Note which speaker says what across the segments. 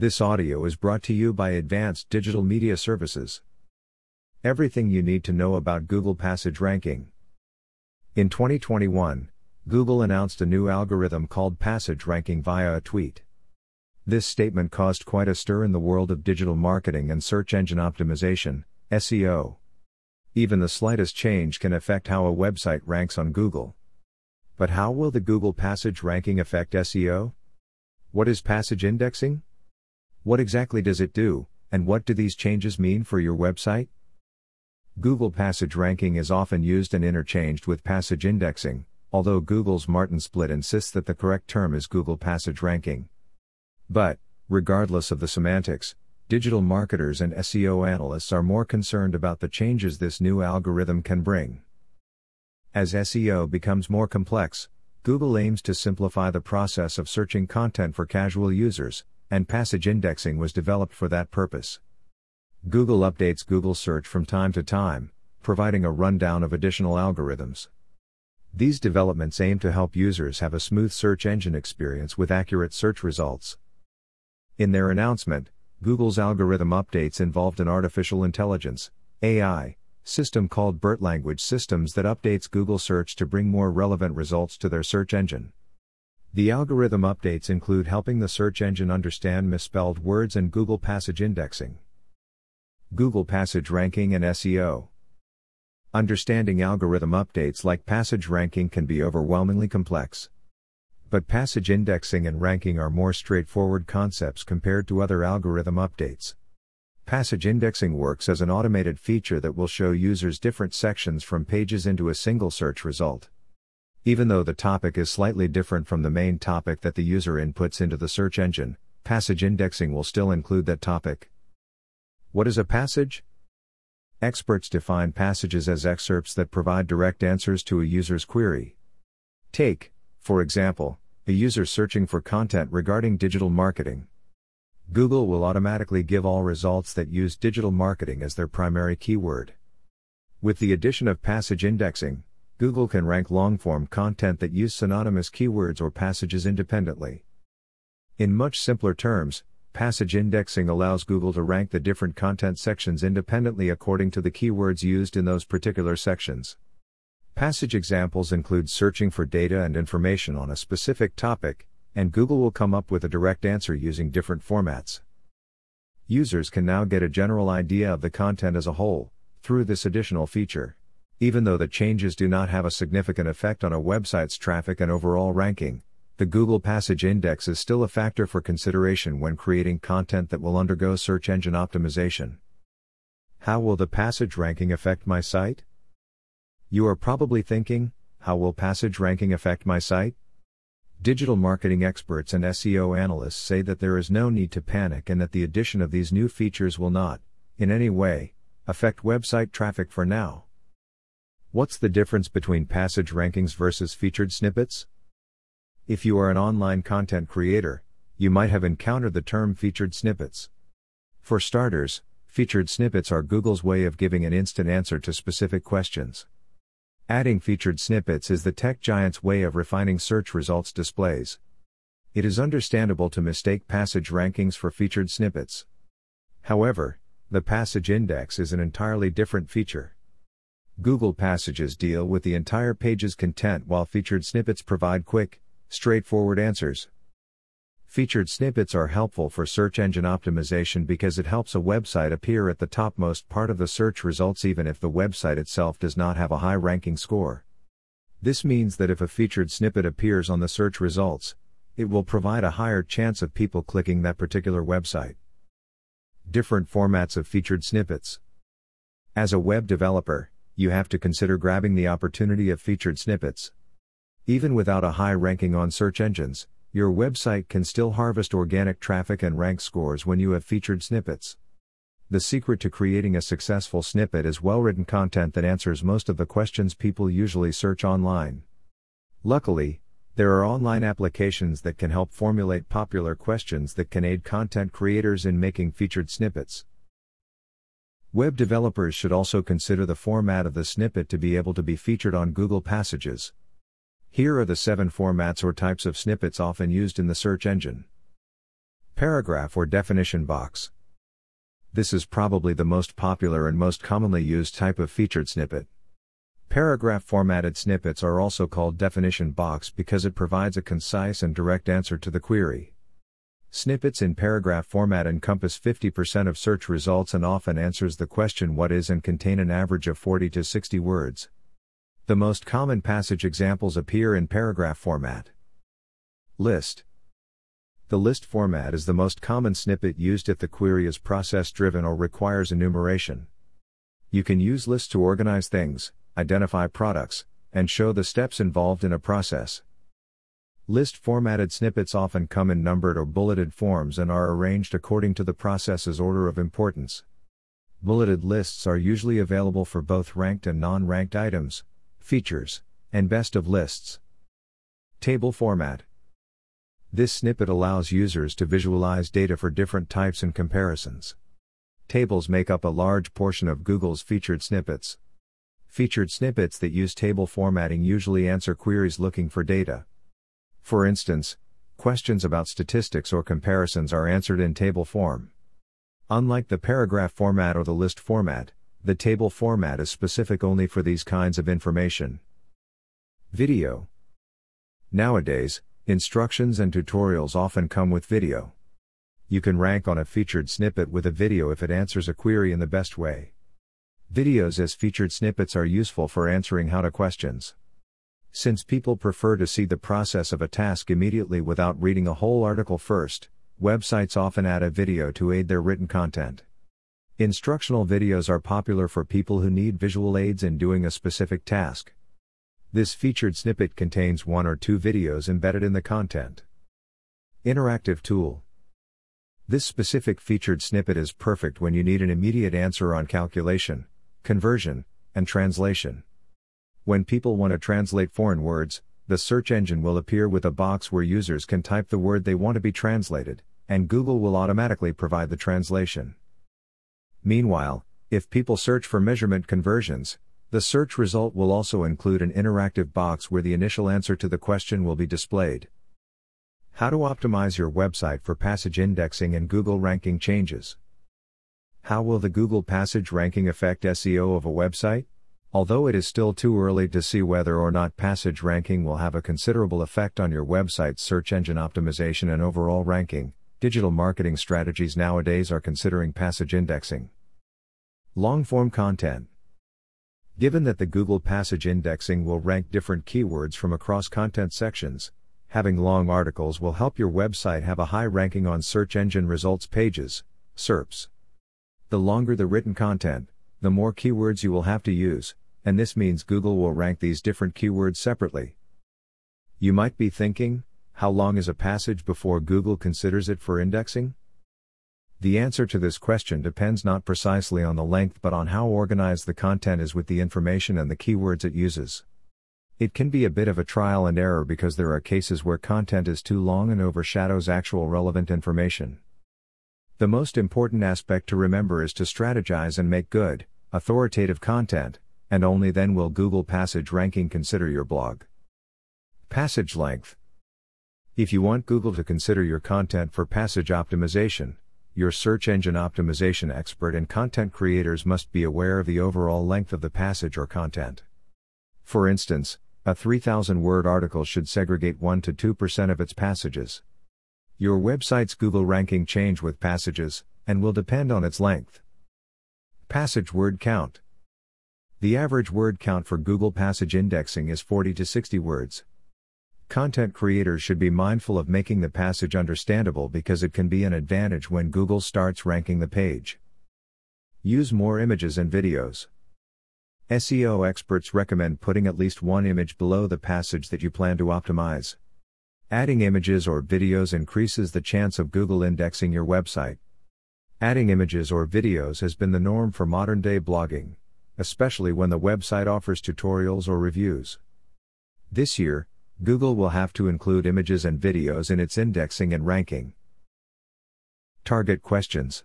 Speaker 1: This audio is brought to you by Advanced Digital Media Services. Everything you need to know about Google Passage Ranking. In 2021, Google announced a new algorithm called Passage Ranking via a tweet. This statement caused quite a stir in the world of digital marketing and search engine optimization, SEO. Even the slightest change can affect how a website ranks on Google. But how will the Google Passage ranking affect SEO? What is passage indexing? What exactly does it do, and what do these changes mean for your website? Google Passage ranking is often used and interchanged with passage indexing, although Google's Martin Splitt insists that the correct term is Google Passage ranking. But, regardless of the semantics, digital marketers and SEO analysts are more concerned about the changes this new algorithm can bring. As SEO becomes more complex, Google aims to simplify the process of searching content for casual users, and passage indexing was developed for that purpose. Google updates Google Search from time to time, providing a rundown of additional algorithms. These developments aim to help users have a smooth search engine experience with accurate search results. In their announcement, Google's algorithm updates involved an artificial intelligence AI system called BERT Language Systems that updates Google Search to bring more relevant results to their search engine. The algorithm updates include helping the search engine understand misspelled words and Google Passage indexing. Google Passage ranking and SEO. Understanding algorithm updates like passage ranking can be overwhelmingly complex. But passage indexing and ranking are more straightforward concepts compared to other algorithm updates. Passage indexing works as an automated feature that will show users different sections from pages into a single search result. Even though the topic is slightly different from the main topic that the user inputs into the search engine, passage indexing will still include that topic. What is a passage? Experts define passages as excerpts that provide direct answers to a user's query. Take, for example, a user searching for content regarding digital marketing. Google will automatically give all results that use digital marketing as their primary keyword. With the addition of passage indexing, Google can rank long form content that use synonymous keywords or passages independently. In much simpler terms, passage indexing allows Google to rank the different content sections independently according to the keywords used in those particular sections. Passage examples include searching for data and information on a specific topic, and Google will come up with a direct answer using different formats. Users can now get a general idea of the content as a whole, through this additional feature. Even though the changes do not have a significant effect on a website's traffic and overall ranking, the Google Passage Index is still a factor for consideration when creating content that will undergo search engine optimization. How will the passage ranking affect my site? You are probably thinking, how will passage ranking affect my site? Digital marketing experts and SEO analysts say that there is no need to panic and that the addition of these new features will not, in any way, affect website traffic for now. What's the difference between passage rankings versus featured snippets? If you are an online content creator, you might have encountered the term featured snippets. For starters, featured snippets are Google's way of giving an instant answer to specific questions. Adding featured snippets is the tech giant's way of refining search results displays. It is understandable to mistake passage rankings for featured snippets. However, the passage index is an entirely different feature. Google Passages deal with the entire page's content while featured snippets provide quick, straightforward answers. Featured snippets are helpful for search engine optimization because it helps a website appear at the topmost part of the search results even if the website itself does not have a high ranking score. This means that if a featured snippet appears on the search results, it will provide a higher chance of people clicking that particular website. Different formats of featured snippets. As a web developer, you have to consider grabbing the opportunity of featured snippets. Even without a high ranking on search engines, your website can still harvest organic traffic and rank scores when you have featured snippets. The secret to creating a successful snippet is well written content that answers most of the questions people usually search online. Luckily, there are online applications that can help formulate popular questions that can aid content creators in making featured snippets. Web developers should also consider the format of the snippet to be able to be featured on Google Passages. Here are the seven formats or types of snippets often used in the search engine. Paragraph or definition box. This is probably the most popular and most commonly used type of featured snippet. Paragraph formatted snippets are also called definition box because it provides a concise and direct answer to the query. Snippets in paragraph format encompass 50% of search results and often answers the question what is and contain an average of 40 to 60 words. The most common passage examples appear in paragraph format. List The list format is the most common snippet used if the query is process driven or requires enumeration. You can use lists to organize things, identify products, and show the steps involved in a process. List formatted snippets often come in numbered or bulleted forms and are arranged according to the process's order of importance. Bulleted lists are usually available for both ranked and non ranked items, features, and best of lists. Table format This snippet allows users to visualize data for different types and comparisons. Tables make up a large portion of Google's featured snippets. Featured snippets that use table formatting usually answer queries looking for data. For instance, questions about statistics or comparisons are answered in table form. Unlike the paragraph format or the list format, the table format is specific only for these kinds of information. Video Nowadays, instructions and tutorials often come with video. You can rank on a featured snippet with a video if it answers a query in the best way. Videos as featured snippets are useful for answering how to questions. Since people prefer to see the process of a task immediately without reading a whole article first, websites often add a video to aid their written content. Instructional videos are popular for people who need visual aids in doing a specific task. This featured snippet contains one or two videos embedded in the content. Interactive tool. This specific featured snippet is perfect when you need an immediate answer on calculation, conversion, and translation. When people want to translate foreign words, the search engine will appear with a box where users can type the word they want to be translated, and Google will automatically provide the translation. Meanwhile, if people search for measurement conversions, the search result will also include an interactive box where the initial answer to the question will be displayed. How to optimize your website for passage indexing and Google ranking changes. How will the Google Passage ranking affect SEO of a website? Although it is still too early to see whether or not passage ranking will have a considerable effect on your website's search engine optimization and overall ranking, digital marketing strategies nowadays are considering passage indexing. Long form content. Given that the Google Passage indexing will rank different keywords from across content sections, having long articles will help your website have a high ranking on search engine results pages, SERPs. The longer the written content, the more keywords you will have to use, and this means Google will rank these different keywords separately. You might be thinking, how long is a passage before Google considers it for indexing? The answer to this question depends not precisely on the length but on how organized the content is with the information and the keywords it uses. It can be a bit of a trial and error because there are cases where content is too long and overshadows actual relevant information. The most important aspect to remember is to strategize and make good, authoritative content, and only then will Google Passage Ranking consider your blog. Passage length. If you want Google to consider your content for passage optimization, your search engine optimization expert and content creators must be aware of the overall length of the passage or content. For instance, a 3000 word article should segregate 1 to 2% of its passages. Your website's Google ranking change with passages, and will depend on its length. Passage word count. The average word count for Google Passage indexing is 40 to 60 words. Content creators should be mindful of making the passage understandable because it can be an advantage when Google starts ranking the page. Use more images and videos. SEO experts recommend putting at least one image below the passage that you plan to optimize. Adding images or videos increases the chance of Google indexing your website. Adding images or videos has been the norm for modern day blogging, especially when the website offers tutorials or reviews. This year, Google will have to include images and videos in its indexing and ranking. Target questions.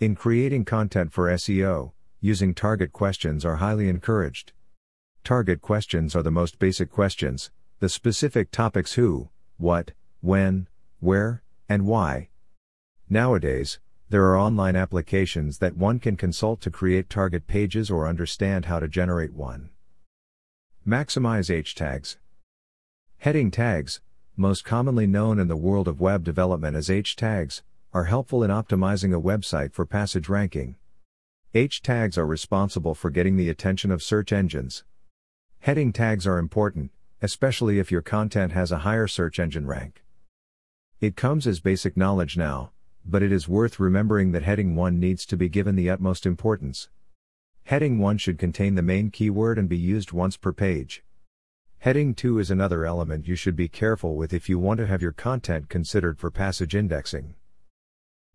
Speaker 1: In creating content for SEO, using target questions are highly encouraged. Target questions are the most basic questions, the specific topics who, what, when, where, and why, Nowadays, there are online applications that one can consult to create target pages or understand how to generate one. Maximize H tags. Heading tags, most commonly known in the world of web development as H tags, are helpful in optimizing a website for passage ranking. H tags are responsible for getting the attention of search engines. Heading tags are important, especially if your content has a higher search engine rank. It comes as basic knowledge now, but it is worth remembering that heading 1 needs to be given the utmost importance. Heading 1 should contain the main keyword and be used once per page. Heading 2 is another element you should be careful with if you want to have your content considered for passage indexing.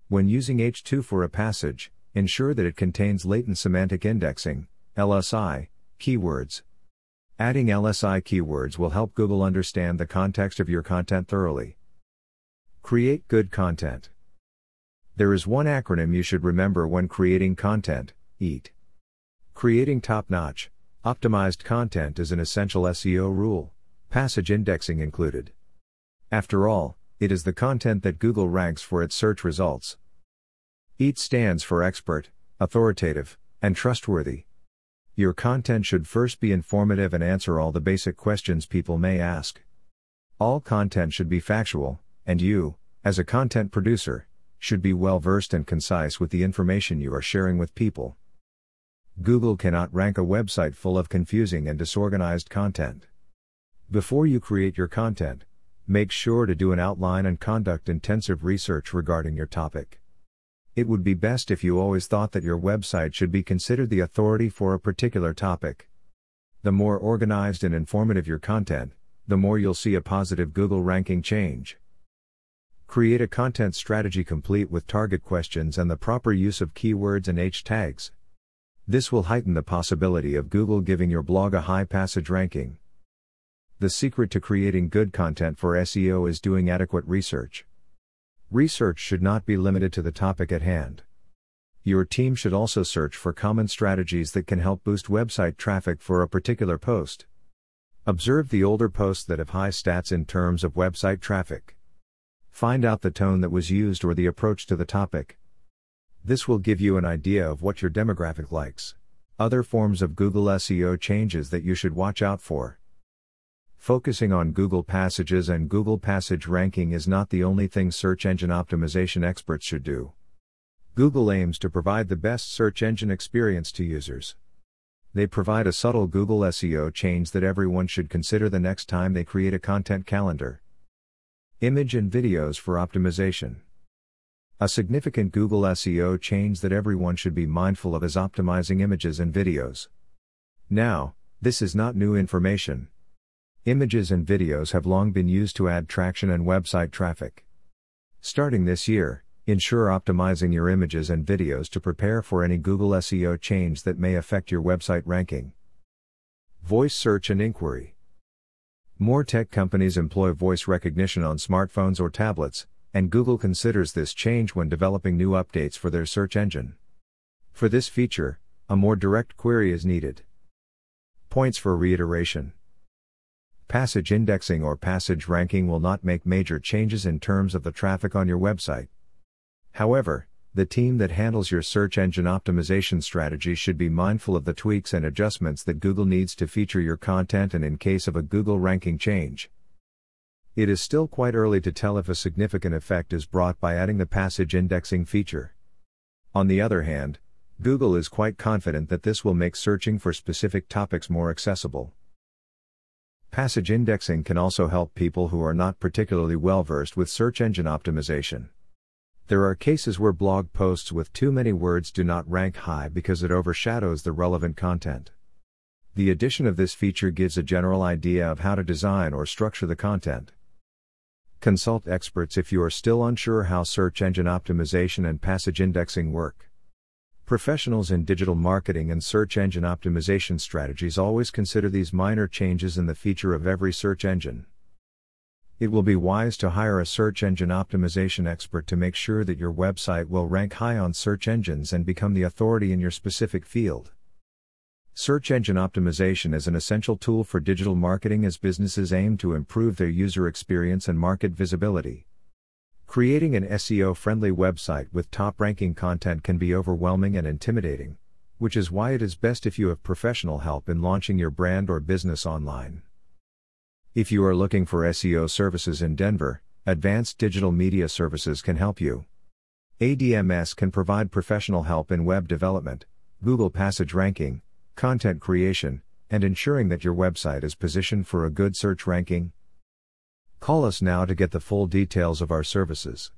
Speaker 1: When using H2 for a passage, ensure that it contains latent semantic indexing, LSI, keywords. Adding LSI keywords will help Google understand the context of your content thoroughly. Create good content. There is one acronym you should remember when creating content EAT. Creating top notch, optimized content is an essential SEO rule, passage indexing included. After all, it is the content that Google ranks for its search results. EAT stands for expert, authoritative, and trustworthy. Your content should first be informative and answer all the basic questions people may ask. All content should be factual, and you, as a content producer, should be well versed and concise with the information you are sharing with people. Google cannot rank a website full of confusing and disorganized content. Before you create your content, make sure to do an outline and conduct intensive research regarding your topic. It would be best if you always thought that your website should be considered the authority for a particular topic. The more organized and informative your content, the more you'll see a positive Google ranking change. Create a content strategy complete with target questions and the proper use of keywords and H tags. This will heighten the possibility of Google giving your blog a high passage ranking. The secret to creating good content for SEO is doing adequate research. Research should not be limited to the topic at hand. Your team should also search for common strategies that can help boost website traffic for a particular post. Observe the older posts that have high stats in terms of website traffic. Find out the tone that was used or the approach to the topic. This will give you an idea of what your demographic likes. Other forms of Google SEO changes that you should watch out for. Focusing on Google Passages and Google Passage ranking is not the only thing search engine optimization experts should do. Google aims to provide the best search engine experience to users. They provide a subtle Google SEO change that everyone should consider the next time they create a content calendar. Image and videos for optimization. A significant Google SEO change that everyone should be mindful of is optimizing images and videos. Now, this is not new information. Images and videos have long been used to add traction and website traffic. Starting this year, ensure optimizing your images and videos to prepare for any Google SEO change that may affect your website ranking. Voice search and inquiry. More tech companies employ voice recognition on smartphones or tablets, and Google considers this change when developing new updates for their search engine. For this feature, a more direct query is needed. Points for reiteration Passage indexing or passage ranking will not make major changes in terms of the traffic on your website. However, the team that handles your search engine optimization strategy should be mindful of the tweaks and adjustments that Google needs to feature your content and in case of a Google ranking change. It is still quite early to tell if a significant effect is brought by adding the passage indexing feature. On the other hand, Google is quite confident that this will make searching for specific topics more accessible. Passage indexing can also help people who are not particularly well versed with search engine optimization. There are cases where blog posts with too many words do not rank high because it overshadows the relevant content. The addition of this feature gives a general idea of how to design or structure the content. Consult experts if you are still unsure how search engine optimization and passage indexing work. Professionals in digital marketing and search engine optimization strategies always consider these minor changes in the feature of every search engine. It will be wise to hire a search engine optimization expert to make sure that your website will rank high on search engines and become the authority in your specific field. Search engine optimization is an essential tool for digital marketing as businesses aim to improve their user experience and market visibility. Creating an SEO friendly website with top ranking content can be overwhelming and intimidating, which is why it is best if you have professional help in launching your brand or business online. If you are looking for SEO services in Denver, Advanced Digital Media Services can help you. ADMS can provide professional help in web development, Google Passage ranking, content creation, and ensuring that your website is positioned for a good search ranking, Call us now to get the full details of our services.